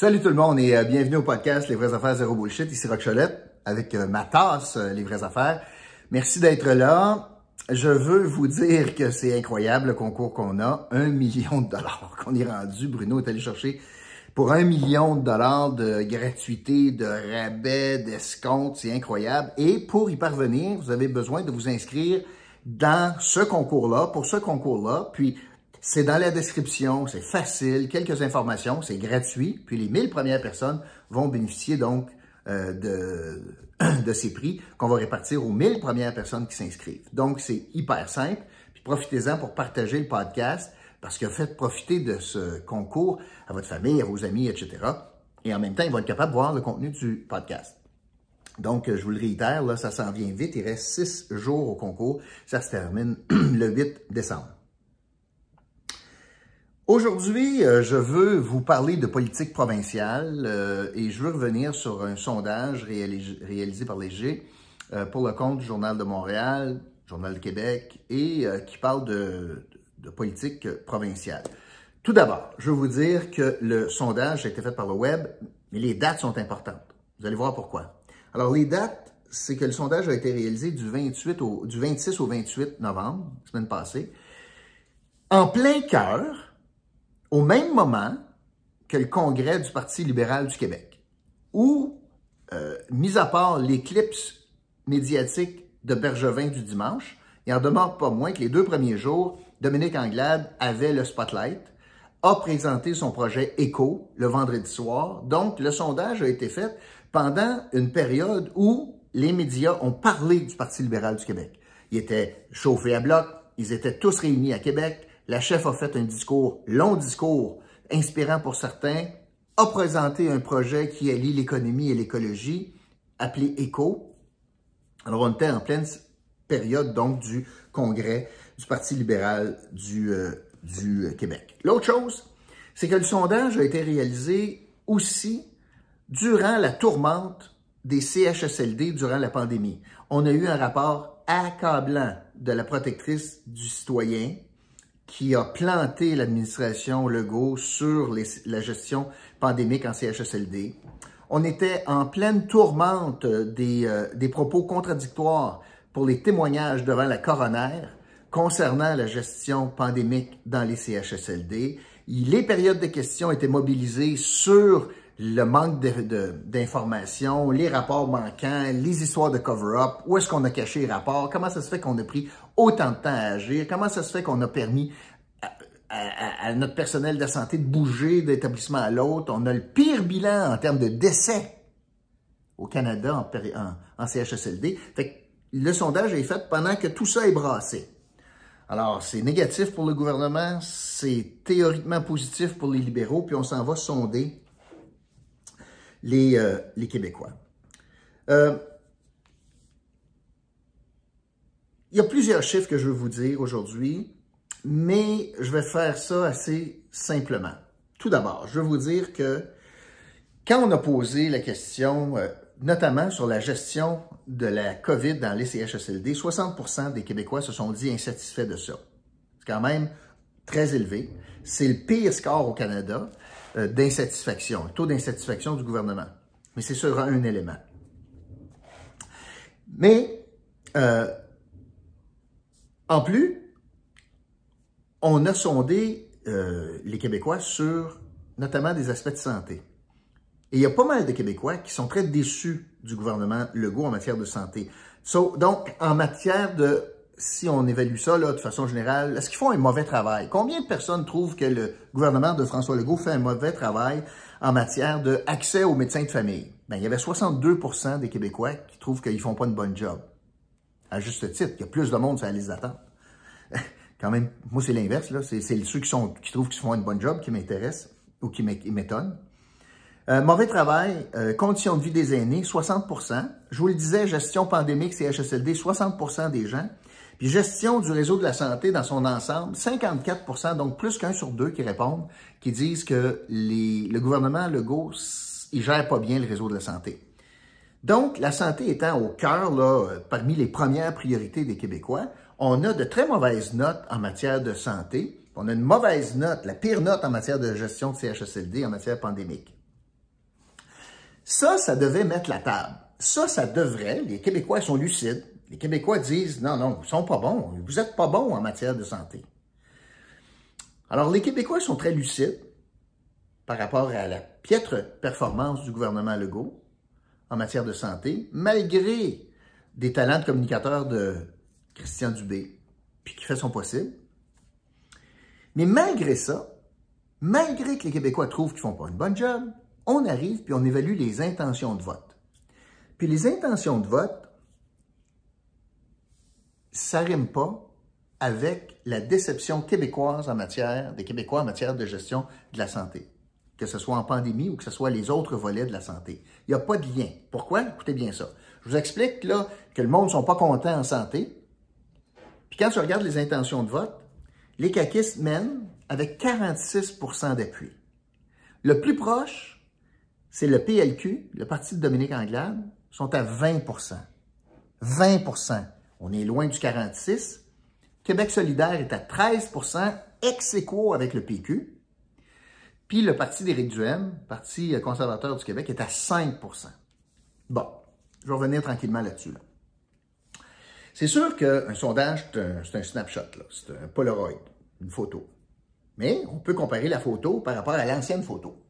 Salut tout le monde et euh, bienvenue au podcast Les vraies affaires zéro bullshit. Ici Rock Cholette avec euh, ma tasse euh, Les vraies affaires. Merci d'être là. Je veux vous dire que c'est incroyable le concours qu'on a. Un million de dollars qu'on est rendu. Bruno est allé chercher pour un million de dollars de gratuité, de rabais, d'escompte. C'est incroyable. Et pour y parvenir, vous avez besoin de vous inscrire dans ce concours-là, pour ce concours-là. Puis c'est dans la description, c'est facile, quelques informations, c'est gratuit. Puis les 1000 premières personnes vont bénéficier donc euh, de, ces prix qu'on va répartir aux 1000 premières personnes qui s'inscrivent. Donc c'est hyper simple. Puis profitez-en pour partager le podcast parce que faites profiter de ce concours à votre famille, à vos amis, etc. Et en même temps, ils vont être capables de voir le contenu du podcast. Donc, je vous le réitère, là, ça s'en vient vite. Il reste six jours au concours. Ça se termine le 8 décembre. Aujourd'hui, euh, je veux vous parler de politique provinciale euh, et je veux revenir sur un sondage réalisé, par Léger euh, pour le compte du Journal de Montréal, Journal de Québec et qui parle de, de, politique provinciale. Tout d'abord, je veux vous dire que le sondage a été fait par le web, mais les dates sont importantes. Vous allez voir pourquoi. Alors, les dates, c'est que le sondage a été réalisé du, 28 au, du 26 au 28 novembre, semaine passée, en plein cœur au même moment que le congrès du Parti libéral du Québec, où, euh, mis à part l'éclipse médiatique de Bergevin du dimanche, il en demeure pas moins que les deux premiers jours, Dominique Anglade avait le spotlight, a présenté son projet ECO le vendredi soir. Donc, le sondage a été fait pendant une période où les médias ont parlé du Parti libéral du Québec. Ils étaient chauffés à bloc, ils étaient tous réunis à Québec, la chef a fait un discours, long discours, inspirant pour certains, a présenté un projet qui allie l'économie et l'écologie, appelé ECO. Alors, on était en pleine période, donc, du congrès du Parti libéral du, euh, du Québec. L'autre chose, c'est que le sondage a été réalisé aussi durant la tourmente des CHSLD durant la pandémie. On a eu un rapport accablant de la protectrice du citoyen, qui a planté l'administration Legault sur la gestion pandémique en CHSLD. On était en pleine tourmente des, euh, des propos contradictoires pour les témoignages devant la coroner concernant la gestion pandémique dans les CHSLD. Les périodes de questions étaient mobilisées sur le manque d'informations, les rapports manquants, les histoires de cover-up, où est-ce qu'on a caché les rapports, comment ça se fait qu'on a pris autant de temps à agir, comment ça se fait qu'on a permis à, notre personnel de santé de bouger d'établissement à l'autre. On a le pire bilan en termes de décès au Canada en, en, CHSLD. Fait le sondage est fait pendant que tout ça est brassé. Alors, c'est négatif pour le gouvernement, c'est théoriquement positif pour les libéraux, puis on s'en va sonder les, euh, les Québécois. Euh, il y a plusieurs chiffres que je veux vous dire aujourd'hui, mais je vais faire ça assez simplement. Tout d'abord, je veux vous dire que quand on a posé la question, euh, notamment sur la gestion de la COVID dans les CHSLD, 60% des Québécois se sont dit insatisfaits de ça. C'est quand même très élevé. C'est le pire score au Canada. Euh, d'insatisfaction, taux d'insatisfaction du gouvernement. Mais c'est sur un élément. Mais, euh, en plus, on a sondé euh, les Québécois sur notamment des aspects de santé. Et il y a pas mal de Québécois qui sont très déçus du gouvernement Legault en matière de santé. donc, en matière de si on évalue ça là, de façon générale, est-ce qu'ils font un mauvais travail? Combien de personnes trouvent que le gouvernement de François Legault fait un mauvais travail en matière d'accès aux médecins de famille? Ben, il y avait 62% des Québécois qui trouvent qu'ils font pas une bonne job. À juste titre, il y a plus de monde sur la liste d'attente. Quand même, moi, c'est l'inverse. là. C'est ceux qui, sont, qui trouvent qu'ils font une bonne job qui m'intéressent ou qui m'étonnent. Euh, mauvais travail, euh, conditions de vie des aînés, 60% Je vous le disais, gestion pandémique, CHSLD, 60% des gens. Puis gestion du réseau de la santé dans son ensemble, 54% donc plus qu'un sur deux qui répondent, qui disent que les, le gouvernement Legault, il gère pas bien le réseau de la santé. Donc, la santé étant au cœur, là, parmi les premières priorités des Québécois, on a de très mauvaises notes en matière de santé. On a une mauvaise note, la pire note en matière de gestion de CHSLD, en matière pandémique. Ça, ça devait mettre la table. Ça, ça devrait, les Québécois sont lucides. Les Québécois disent, non, non, vous sont pas bons, vous n'êtes pas bons en matière de santé. Alors, les Québécois sont très lucides par rapport à la piètre performance du gouvernement Legault en matière de santé, malgré des talents de communicateur de Christian Dubé, puis qui fait son possible. Mais malgré ça, malgré que les Québécois trouvent qu'ils font pas une bonne job, on arrive puis on évalue les intentions de vote. Puis les intentions de vote, ça rime pas avec la déception québécoise en matière, des Québécois en matière de gestion de la santé, que ce soit en pandémie ou que ce soit les autres volets de la santé. Il n'y a pas de lien. Pourquoi? Écoutez bien ça. Je vous explique là que le monde ne sont pas contents en santé. Puis quand tu regardes les intentions de vote, les caquistes mènent avec 46% d'appui. Le plus proche, c'est le PLQ, le parti de Dominique Anglade, sont à 20% 20 On est loin du 46 Québec solidaire est à 13% ex aequo avec le PQ. Puis le parti d'Éric Duhem, Parti conservateur du Québec, est à 5% Bon, je vais revenir tranquillement là-dessus. C'est sûr qu'un sondage, c'est un, snapshot, c'est un Polaroid, une photo. Mais on peut comparer la photo par rapport à l'ancienne photo.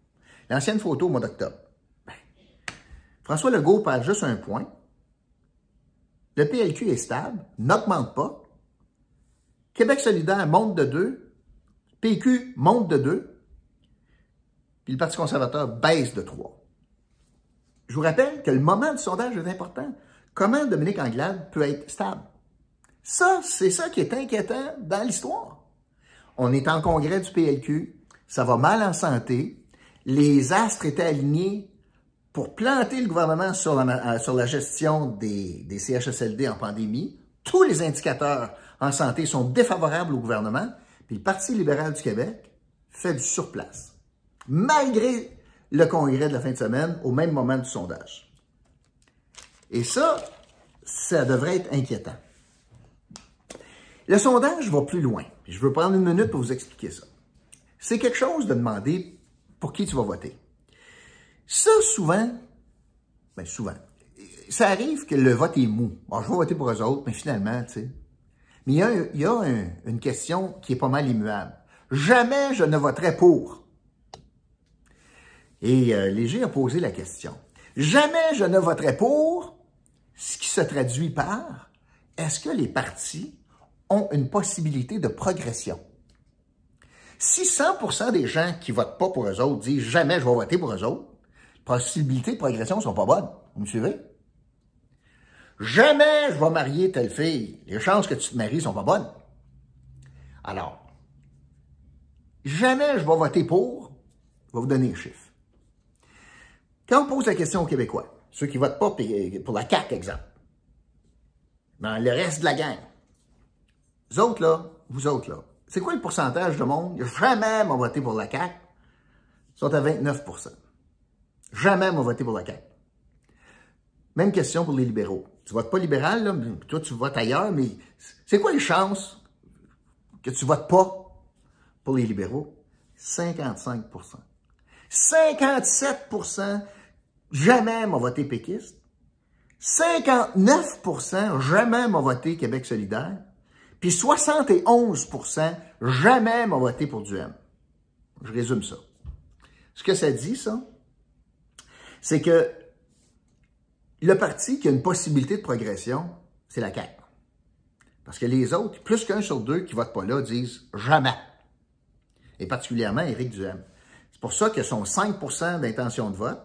L'ancienne photo au mois d'octobre. Ben, François Legault perd juste un point. Le PLQ est stable, n'augmente pas. Québec solidaire monte de 2. PQ monte de 2. Puis le Parti conservateur baisse de 3. Je vous rappelle que le moment du sondage est important. Comment Dominique Anglade peut être stable? Ça, c'est ça qui est inquiétant dans l'histoire. On est en congrès du PLQ, ça va mal en santé, les astres étaient alignés pour planter le gouvernement sur la, euh, gestion des, des CHSLD en pandémie. Tous les indicateurs en santé sont défavorables au gouvernement, puis le Parti libéral du Québec fait du surplace, malgré le congrès de la fin de semaine au même moment du sondage. Et ça, ça devrait être inquiétant. Le sondage va plus loin. Je veux prendre une minute pour vous expliquer ça. C'est quelque chose de demander pour qui tu vas voter. Ça, souvent, ben souvent, ça arrive que le vote est mou. Bon, je vais voter pour eux autres, mais finalement, tu sais. Mais il y a, une question qui est pas mal immuable. Jamais je ne voterai pour. Et euh, Léger a posé la question. Jamais je ne voterai pour, ce qui se traduit par, est-ce que les partis ont une possibilité de progression? Si 100% des gens qui votent pas pour eux autres disent jamais je vais voter pour eux autres, possibilités de progression sont pas bonnes. Vous me suivez? Jamais je vais marier telle fille. Les chances que tu te maries sont pas bonnes. Alors, jamais je vais voter pour, je vais vous donner un chiffre. Quand on pose la question aux Québécois, ceux qui votent pas pour la CAQ, exemple, dans le reste de la gang, vous autres là, vous autres là, c'est quoi le pourcentage de monde jamais m'a voté pour la CAQ? Ils sont à 29 Jamais m'a voté pour la CAQ. Même question pour les libéraux. Tu votes pas libéral, là, toi tu votes ailleurs, mais c'est quoi les chances que tu votes pas pour les libéraux? 55% 57% jamais m'a voté péquiste. 59% jamais m'a voté Québec solidaire. Puis 71% jamais m'a voté pour du M. Je résume ça. Ce que ça dit, ça, c'est que le parti qui a une possibilité de progression, c'est la CAQ. Parce que les autres, plus qu'un sur deux qui votent pas là, disent jamais. Et particulièrement Éric Duhem. C'est pour ça que son 5% d'intention de vote,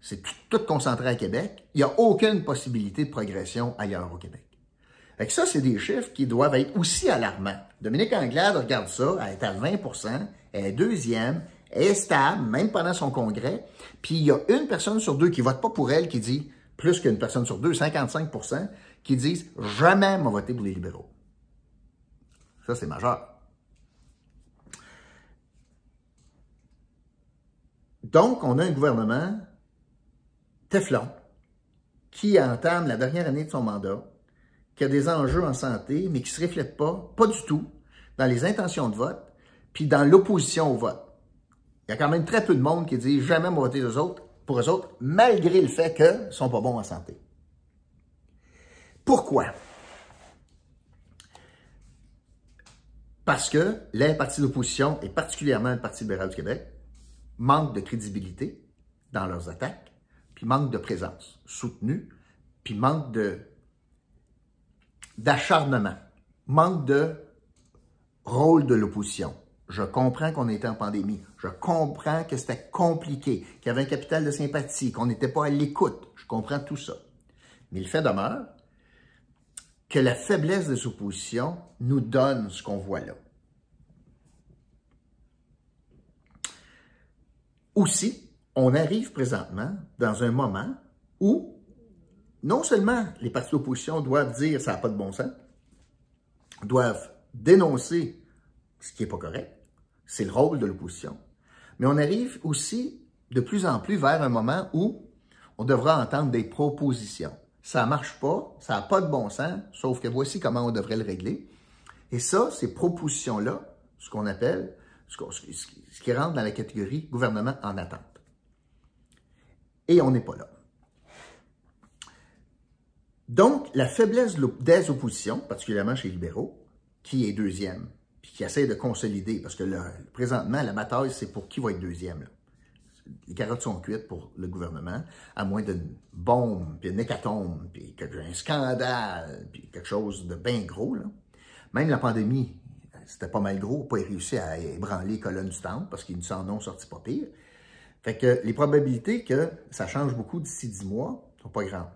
c'est tout, concentré à Québec. Il n'y a aucune possibilité de progression ailleurs au Québec. Fait ça, c'est des chiffres qui doivent être aussi alarmants. Dominique Anglade regarde ça, elle est à 20% elle est deuxième, est stable, même pendant son congrès. Puis il y a une personne sur deux qui vote pas pour elle qui dit, plus qu'une personne sur deux, 55% qui disent jamais m'a voté pour les libéraux. Ça, c'est majeur. Donc, on a un gouvernement Teflon qui entame la dernière année de son mandat, qui a des enjeux en santé, mais qui ne se reflète pas, pas du tout, dans les intentions de vote, puis dans l'opposition au vote. Il y a quand même très peu de monde qui dit jamais m'a voté aux autres, pour eux autres, malgré le fait qu'ils ne sont pas bons en santé. Pourquoi? Parce que les partis d'opposition, et particulièrement le Parti libéral du Québec, manquent de crédibilité dans leurs attaques, puis manquent de présence soutenue, puis manquent d'acharnement, manque de rôle de l'opposition. Je comprends qu'on était en pandémie. Je comprends que c'était compliqué, qu'il y avait un capital de sympathie, qu'on n'était pas à l'écoute. Je comprends tout ça. Mais le fait demeure que la faiblesse des oppositions nous donne ce qu'on voit là. Aussi, on arrive présentement dans un moment où non seulement les partis d'opposition doivent dire ça n'a pas de bon sens, doivent dénoncer ce qui n'est pas correct, c'est le rôle de l'opposition, mais on arrive aussi de plus en plus vers un moment où on devra entendre des propositions. Ça ne marche pas, ça n'a pas de bon sens, sauf que voici comment on devrait le régler. Et ça, ces propositions-là, ce qu'on appelle, ce qui rentre dans la catégorie gouvernement en attente. Et on n'est pas là. Donc, la faiblesse des oppositions, particulièrement chez les libéraux, qui est deuxième, qui essaie de consolider, parce que présentement, la bataille, c'est pour qui va être deuxième. Les carottes sont cuites pour le gouvernement, à moins d'une bombe, puis une hécatombe, puis un scandale, puis quelque chose de bien gros. Même la pandémie, c'était pas mal gros, pas réussi à ébranler les colonnes du temple, parce qu'ils ne s'en ont sorti pas pire. Fait que les probabilités que ça change beaucoup d'ici dix mois sont pas grandes.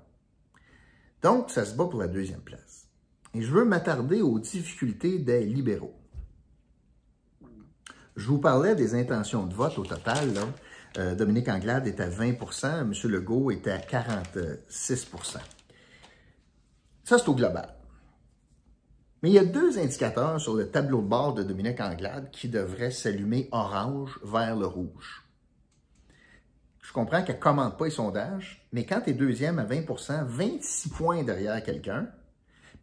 Donc, ça se bat pour la deuxième place. Et je veux m'attarder aux difficultés des libéraux. Je vous parlais des intentions de vote au total. Euh, Dominique Anglade est à 20% M. Legault est à 46% Ça, c'est au global. Mais il y a deux indicateurs sur le tableau de bord de Dominique Anglade qui devraient s'allumer orange vers le rouge. Je comprends qu'elle ne commande pas les sondages, mais quand tu es deuxième à 20% 26 points derrière quelqu'un,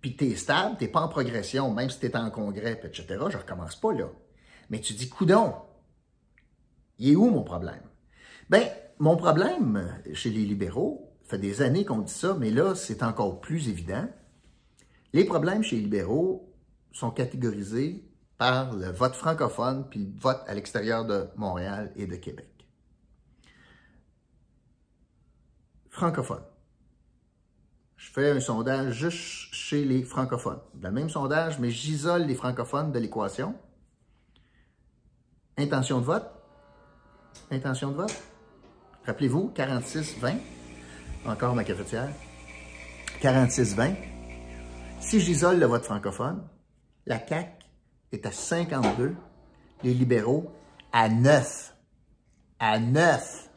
puis tu es stable, tu n'es pas en progression, même si tu es en congrès, etc., je ne recommence pas là. Mais tu dis, coudon, il est où mon problème? Ben, mon problème chez les libéraux, ça fait des années qu'on dit ça, mais là, c'est encore plus évident. Les problèmes chez les libéraux sont catégorisés par le vote francophone puis le vote à l'extérieur de Montréal et de Québec. francophones. Je fais un sondage juste chez les francophones. le même sondage, mais j'isole les francophones de l'équation. Intention de vote. Intention de vote. Rappelez-vous, 46-20. Encore ma cafetière. 46-20. Si j'isole le vote francophone, la CAQ est à 52, les libéraux à 9. À 9.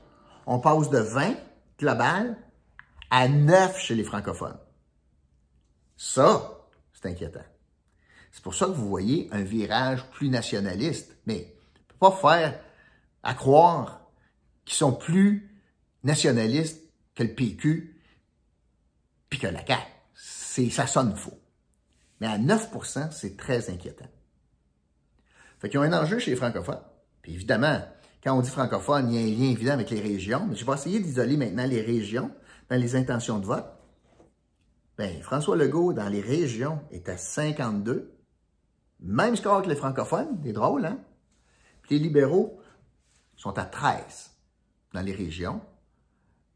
On passe de 20 global à 9 chez les francophones. Ça, c'est inquiétant. C'est pour ça que vous voyez un virage plus nationaliste. Mais pas faire à croire qu'ils sont plus nationalistes que le PQ puis que la CAQ. Ça sonne faux. Mais à 9% c'est très inquiétant. Fait qu'ils ont un enjeu chez les francophones. Puis évidemment, quand on dit francophone, il y a un lien évident avec les régions, mais je vais essayer d'isoler maintenant les régions dans les intentions de vote. Bien, François Legault, dans les régions, est à 52. Même score que les francophones, c'est drôle, hein? Les libéraux sont à 13 dans les régions.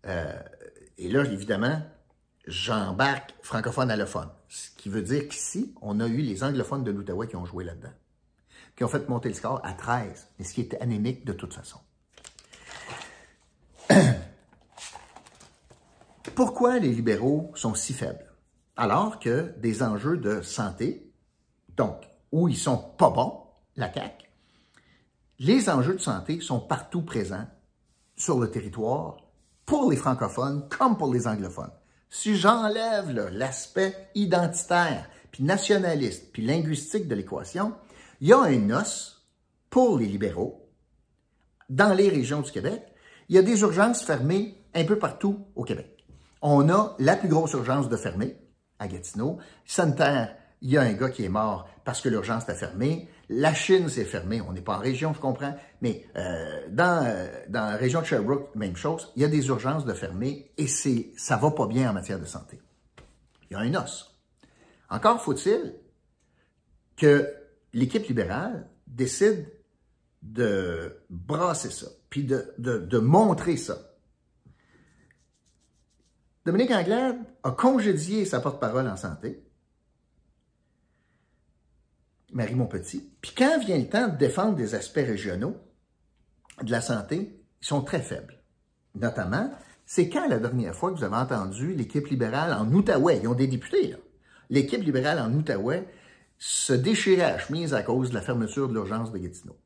Euh, et là, évidemment, j'embarque francophone allophone. Ce qui veut dire qu'ici, on a eu les anglophones de l'Outaouais qui ont joué là-dedans qui ont fait monter le score à 13, mais ce qui était anémique de toute façon. Pourquoi les libéraux sont si faibles? Alors que des enjeux de santé, donc où ils sont pas bons, la CAQ, les enjeux de santé sont partout présents sur le territoire pour les francophones comme pour les anglophones. Si j'enlève l'aspect identitaire, puis nationaliste, puis linguistique de l'équation, il y a un os pour les libéraux dans les régions du Québec. Il y a des urgences fermées un peu partout au Québec. On a la plus grosse urgence de fermer à Gatineau. Sanitaire, il y a un gars qui est mort parce que l'urgence est fermée. La Chine s'est fermée. On n'est pas en région, je comprends. Mais euh, dans, euh, dans la région de Sherbrooke, même chose. Il y a des urgences de fermer et ça va pas bien en matière de santé. Il y a un os. Encore faut-il que l'équipe libérale décide de brasser ça, puis de montrer ça. Dominique Anglade a congédié sa porte-parole en santé, Marie Montpetit. Puis quand vient le temps de défendre des aspects régionaux de la santé, ils sont très faibles. Notamment, c'est quand la dernière fois que vous avez entendu l'équipe libérale en Outaouais, ils ont des députés, là, l'équipe libérale en Outaouais se déchirait à chemise à cause de la fermeture de l'urgence de Gatineau.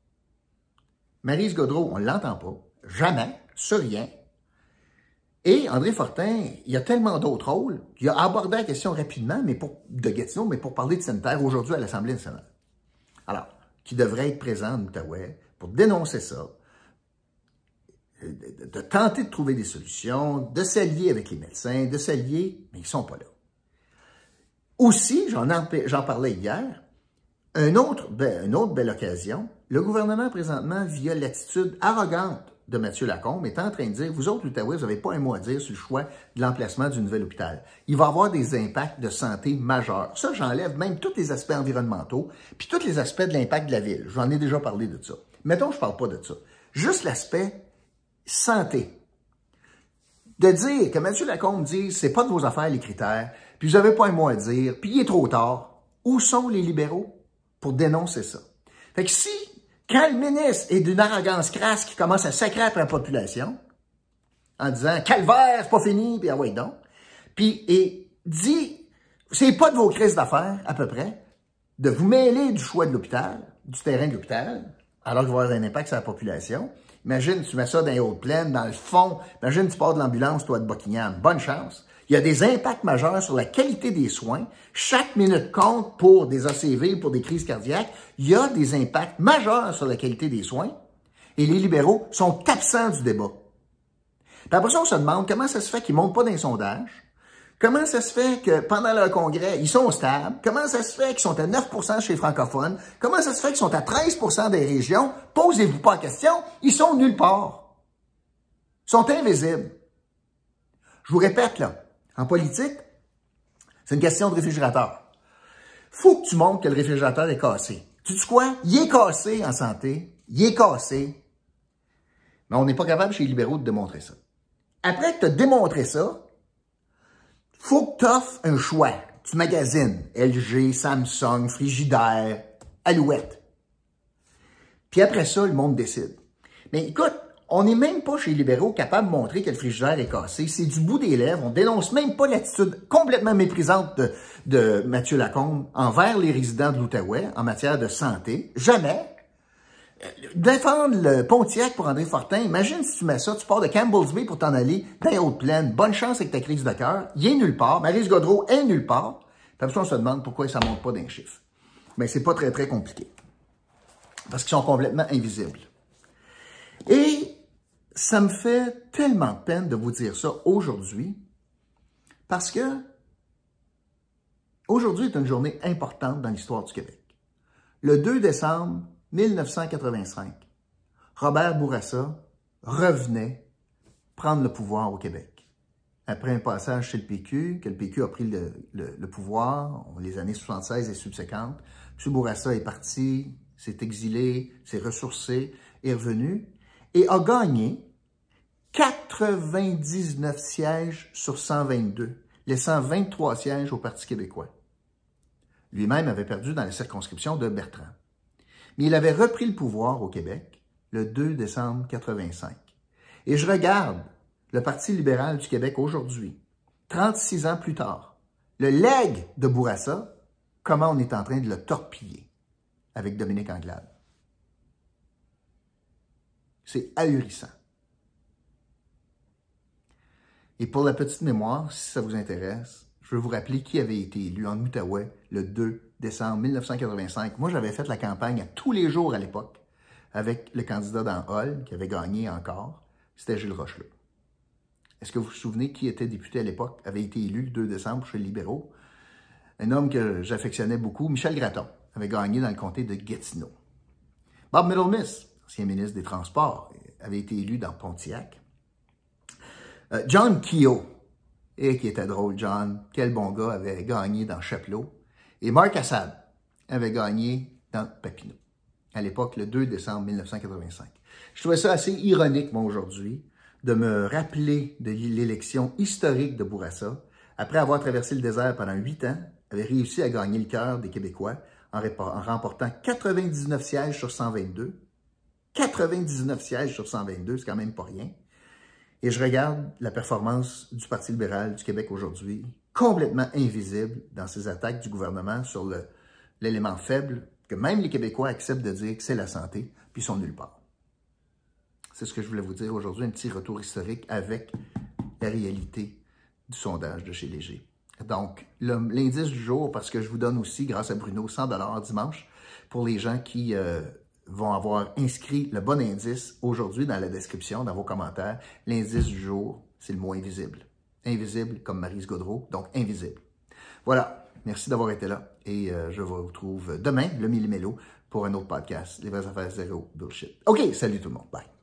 Marise Godreau, on ne l'entend pas, jamais, sur rien. Et André Fortin, il y a tellement d'autres rôles qu'il a abordé la question rapidement mais pour, de Gatineau, mais pour parler de sanitaire aujourd'hui à l'Assemblée nationale. Alors, qui devrait être présent en Outaouais pour dénoncer ça, de tenter de trouver des solutions, de s'allier avec les médecins, de s'allier, mais ils ne sont pas là. Aussi, j'en parlais hier, une autre belle occasion, le gouvernement présentement, via l'attitude arrogante de Mathieu Lacombe, est en train de dire, vous autres, l'Outaouais, vous n'avez pas un mot à dire sur le choix de l'emplacement du nouvel hôpital. Il va avoir des impacts de santé majeurs. Ça, j'enlève même tous les aspects environnementaux, puis tous les aspects de l'impact de la ville. J'en ai déjà parlé de ça. Mettons, je ne parle pas de ça. Juste l'aspect santé. De dire que Mathieu Lacombe dit, c'est pas de vos affaires les critères, puis vous n'avez pas un mot à dire, puis il est trop tard. Où sont les libéraux pour dénoncer ça? Fait que si, quand le ministre est d'une arrogance crasse qui commence à sacrer la population, en disant calvaire, c'est pas fini, puis ah ouais donc, puis et dit, c'est pas de vos crises d'affaires, à peu près, de vous mêler du choix de l'hôpital, du terrain de l'hôpital, alors qu'il va y avoir un impact sur la population. Imagine, tu mets ça dans les hautes plaines, dans le fond. Imagine, tu pars de l'ambulance, toi, de Buckingham. Bonne chance. Il y a des impacts majeurs sur la qualité des soins. Chaque minute compte pour des ACV, pour des crises cardiaques. Il y a des impacts majeurs sur la qualité des soins. Et les libéraux sont absents du débat. Puis après ça, on se demande comment ça se fait qu'ils ne montent pas dans les sondages. Comment ça se fait que pendant leur congrès, ils sont stables? Comment ça se fait qu'ils sont à 9% chez les francophones? Comment ça se fait qu'ils sont à 13% des régions? Posez-vous pas la question. Ils sont nulle part. Ils sont invisibles. Je vous répète, là, en politique, c'est une question de réfrigérateur. Faut que tu montres que le réfrigérateur est cassé. Tu dis quoi? Il est cassé en santé. Il est cassé. Mais on n'est pas capable chez les libéraux de démontrer ça. Après que tu as démontré ça, faut que tu offres un choix. Tu magasines LG, Samsung, Frigidaire, Alouette. Puis après ça, le monde décide. Mais écoute, on n'est même pas chez les libéraux capable de montrer que le frigidaire est cassé. C'est du bout des lèvres. On dénonce même pas l'attitude complètement méprisante de, Mathieu Lacombe envers les résidents de l'Outaouais en matière de santé. Jamais. Euh, défendre le Pontiac pour André Fortin, imagine si tu mets ça, tu pars de Campbell's Bay pour t'en aller dans les Hautes-Plaines. Bonne chance avec ta crise de cœur. Il est nulle part. Marise Godreau est nulle part. Puis on se demande pourquoi ça monte pas d'un chiffre. Mais c'est pas très, très compliqué. Parce qu'ils sont complètement invisibles. Et ça me fait tellement peine de vous dire ça aujourd'hui parce que aujourd'hui est une journée importante dans l'histoire du Québec. Le 2 décembre 1985, Robert Bourassa revenait prendre le pouvoir au Québec. Après un passage chez le PQ, que le PQ a pris le, pouvoir, les années 76 et subséquentes, M. Bourassa est parti, s'est exilé, s'est ressourcé, est revenu et a gagné 99 sièges sur 122, laissant 23 sièges au Parti québécois. Lui-même avait perdu dans la circonscription de Bertrand. Mais il avait repris le pouvoir au Québec le 2 décembre 85. Et je regarde le Parti libéral du Québec aujourd'hui, 36 ans plus tard, le leg de Bourassa, comment on est en train de le torpiller avec Dominique Anglade. C'est ahurissant. Et pour la petite mémoire, si ça vous intéresse, je veux vous rappeler qui avait été élu en Outaouais le 2 décembre 1985. Moi, j'avais fait la campagne à tous les jours à l'époque avec le candidat dans Hall, qui avait gagné encore. C'était Gilles Rochelot. Est-ce que vous vous souvenez qui était député à l'époque, avait été élu le 2 décembre chez les libéraux? Un homme que j'affectionnais beaucoup, Michel Gratton, avait gagné dans le comté de Gatineau. Bob Middlemiss, ancien ministre des Transports, avait été élu dans Pontiac. Euh, John Keogh, et qui était drôle, John, quel bon gars, avait gagné dans Chapelot. Et Mark Assad avait gagné dans Papineau, à l'époque, le 2 décembre 1985. Je trouvais ça assez ironique, moi, aujourd'hui, de me rappeler de l'élection historique de Bourassa, après avoir traversé le désert pendant huit ans, avait réussi à gagner le cœur des Québécois en, remportant 99 sièges sur 122. 99 sièges sur 122, c'est quand même pas rien. Et je regarde la performance du Parti libéral du Québec aujourd'hui, complètement invisible dans ces attaques du gouvernement sur l'élément faible que même les Québécois acceptent de dire que c'est la santé, puis ils sont nulle part. C'est ce que je voulais vous dire aujourd'hui, un petit retour historique avec la réalité du sondage de chez Léger. Donc, l'indice du jour, parce que je vous donne aussi, grâce à Bruno, 100 dimanche pour les gens qui euh, vont avoir inscrit le bon indice aujourd'hui dans la description, dans vos commentaires. L'indice du jour, c'est le mot invisible. Invisible comme Marise Gaudreau, donc invisible. Voilà, merci d'avoir été là et euh, je vous retrouve demain, le Millimélo, pour un autre podcast, Les vraies affaires zéro bullshit. OK, salut tout le monde. Bye.